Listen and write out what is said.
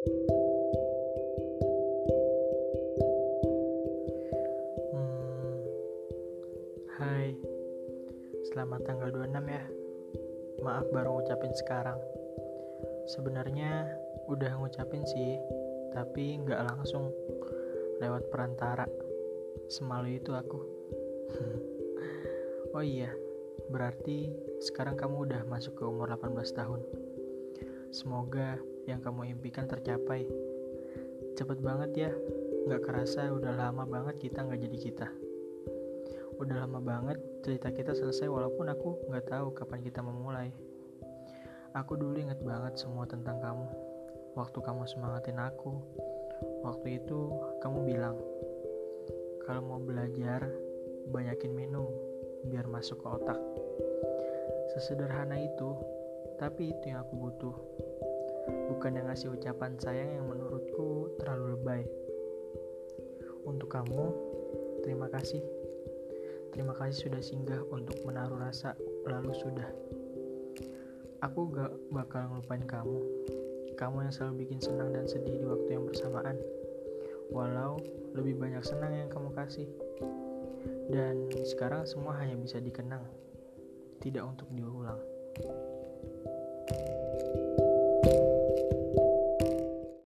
Hmm, hai, selamat tanggal 26 ya. Maaf baru ngucapin sekarang. Sebenarnya udah ngucapin sih, tapi nggak langsung lewat perantara. Semalu itu aku. oh iya, berarti sekarang kamu udah masuk ke umur 18 tahun. Semoga yang kamu impikan tercapai. Cepet banget ya, nggak kerasa udah lama banget kita nggak jadi kita. Udah lama banget cerita kita selesai walaupun aku nggak tahu kapan kita memulai. Aku dulu inget banget semua tentang kamu. Waktu kamu semangatin aku, waktu itu kamu bilang, kalau mau belajar, banyakin minum biar masuk ke otak. Sesederhana itu, tapi itu yang aku butuh. Bukan yang ngasih ucapan sayang yang menurutku terlalu lebay. Untuk kamu, terima kasih. Terima kasih sudah singgah untuk menaruh rasa lalu sudah. Aku gak bakal ngelupain kamu. Kamu yang selalu bikin senang dan sedih di waktu yang bersamaan. Walau lebih banyak senang yang kamu kasih. Dan sekarang semua hanya bisa dikenang, tidak untuk diulang. thank you